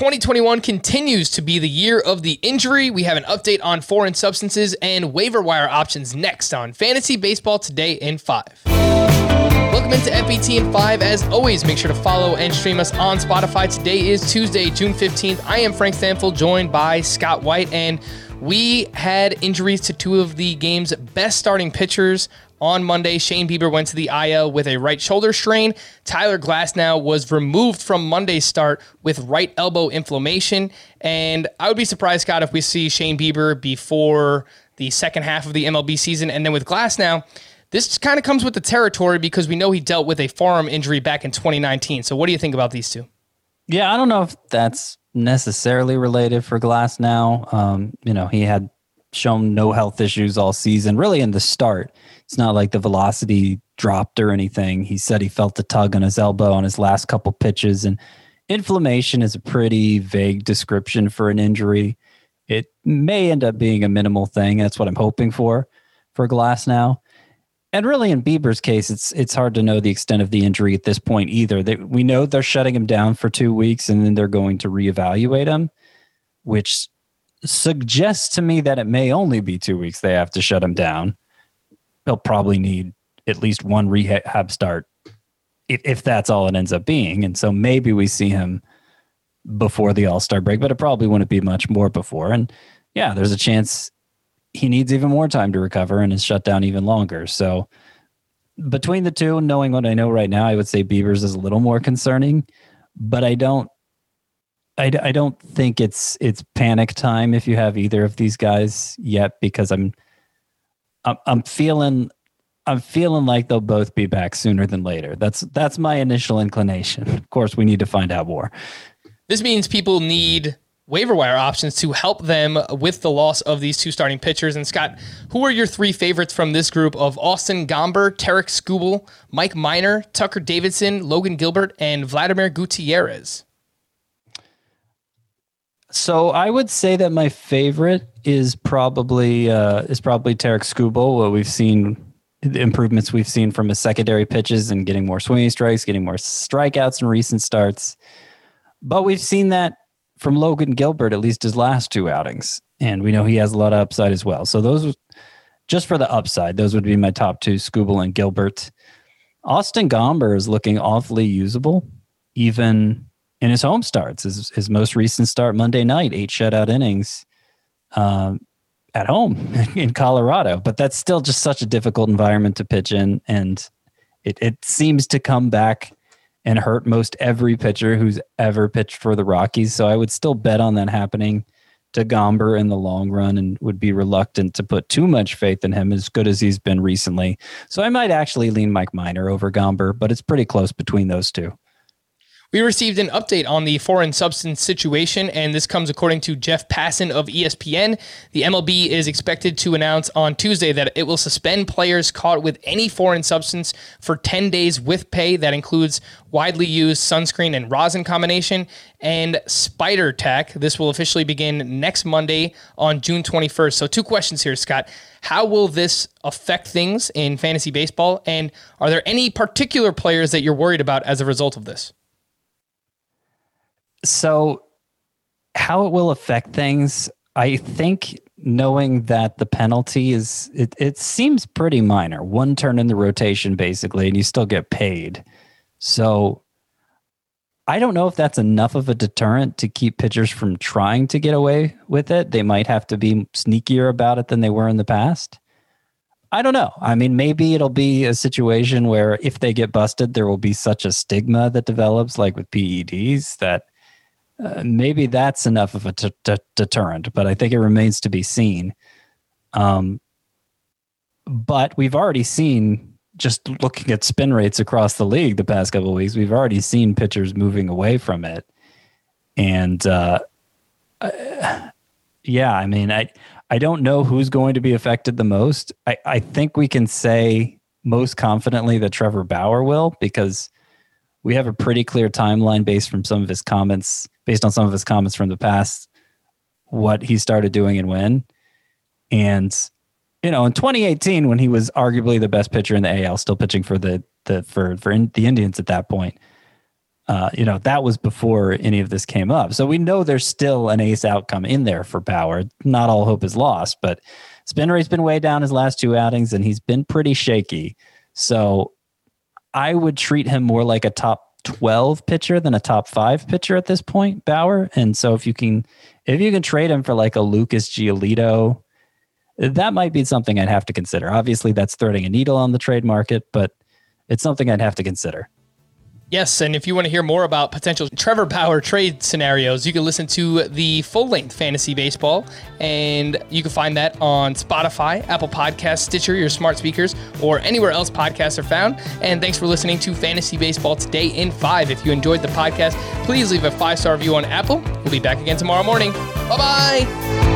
2021 continues to be the year of the injury. We have an update on foreign substances and waiver wire options next on Fantasy Baseball Today in 5. Welcome into FBT in 5. As always, make sure to follow and stream us on Spotify. Today is Tuesday, June 15th. I am Frank Stampfl, joined by Scott White, and we had injuries to two of the game's best starting pitchers on Monday, Shane Bieber went to the IL with a right shoulder strain. Tyler Glasnow was removed from Monday's start with right elbow inflammation. And I would be surprised, Scott, if we see Shane Bieber before the second half of the MLB season. And then with Glasnow, this kind of comes with the territory because we know he dealt with a forearm injury back in 2019. So what do you think about these two? Yeah, I don't know if that's necessarily related for Glasnow. Um, you know, he had shown no health issues all season, really in the start. It's not like the velocity dropped or anything. He said he felt a tug on his elbow on his last couple pitches. And inflammation is a pretty vague description for an injury. It may end up being a minimal thing. That's what I'm hoping for for Glasnow. And really, in Bieber's case, it's it's hard to know the extent of the injury at this point either. They, we know they're shutting him down for two weeks, and then they're going to reevaluate him, which suggests to me that it may only be two weeks they have to shut him down he'll probably need at least one rehab start if, if that's all it ends up being. And so maybe we see him before the All Star break, but it probably wouldn't be much more before. And yeah, there's a chance he needs even more time to recover and is shut down even longer. So between the two, knowing what I know right now, I would say Bieber's is a little more concerning, but I don't. I, I don't think it's it's panic time if you have either of these guys yet because I'm I'm, I'm feeling I'm feeling like they'll both be back sooner than later. That's that's my initial inclination. Of course, we need to find out more. This means people need waiver wire options to help them with the loss of these two starting pitchers. And Scott, who are your three favorites from this group of Austin Gomber, Tarik Skubal, Mike Minor, Tucker Davidson, Logan Gilbert, and Vladimir Gutierrez? So I would say that my favorite is probably uh, is probably Tarik Skubal. What we've seen, the improvements we've seen from his secondary pitches and getting more swinging strikes, getting more strikeouts in recent starts. But we've seen that from Logan Gilbert, at least his last two outings, and we know he has a lot of upside as well. So those, just for the upside, those would be my top two: Skubal and Gilbert. Austin Gomber is looking awfully usable, even in his home starts. His, his most recent start Monday night, eight shutout innings um, at home in Colorado. But that's still just such a difficult environment to pitch in. And it, it seems to come back and hurt most every pitcher who's ever pitched for the Rockies. So I would still bet on that happening to Gomber in the long run and would be reluctant to put too much faith in him as good as he's been recently. So I might actually lean Mike Minor over Gomber, but it's pretty close between those two. We received an update on the foreign substance situation, and this comes according to Jeff Passan of ESPN. The MLB is expected to announce on Tuesday that it will suspend players caught with any foreign substance for 10 days with pay. That includes widely used sunscreen and rosin combination and spider tack. This will officially begin next Monday on June 21st. So, two questions here, Scott. How will this affect things in fantasy baseball? And are there any particular players that you're worried about as a result of this? So, how it will affect things, I think knowing that the penalty is, it, it seems pretty minor. One turn in the rotation, basically, and you still get paid. So, I don't know if that's enough of a deterrent to keep pitchers from trying to get away with it. They might have to be sneakier about it than they were in the past. I don't know. I mean, maybe it'll be a situation where if they get busted, there will be such a stigma that develops, like with PEDs, that uh, maybe that's enough of a t- t- deterrent, but I think it remains to be seen. Um, but we've already seen, just looking at spin rates across the league the past couple of weeks, we've already seen pitchers moving away from it. And uh, uh, yeah, I mean, I I don't know who's going to be affected the most. I, I think we can say most confidently that Trevor Bauer will because we have a pretty clear timeline based from some of his comments based on some of his comments from the past, what he started doing and when. And you know, in 2018, when he was arguably the best pitcher in the AL, still pitching for the the for for in, the Indians at that point, Uh, you know, that was before any of this came up. So we know there's still an ace outcome in there for Bauer. Not all hope is lost, but spin rate's been way down his last two outings and he's been pretty shaky. So I would treat him more like a top 12 pitcher than a top five pitcher at this point, Bauer. And so if you can if you can trade him for like a Lucas Giolito, that might be something I'd have to consider. Obviously, that's threading a needle on the trade market, but it's something I'd have to consider. Yes, and if you want to hear more about potential Trevor Bauer trade scenarios, you can listen to the full length fantasy baseball, and you can find that on Spotify, Apple Podcasts, Stitcher, your smart speakers, or anywhere else podcasts are found. And thanks for listening to Fantasy Baseball Today in 5. If you enjoyed the podcast, please leave a five star review on Apple. We'll be back again tomorrow morning. Bye bye.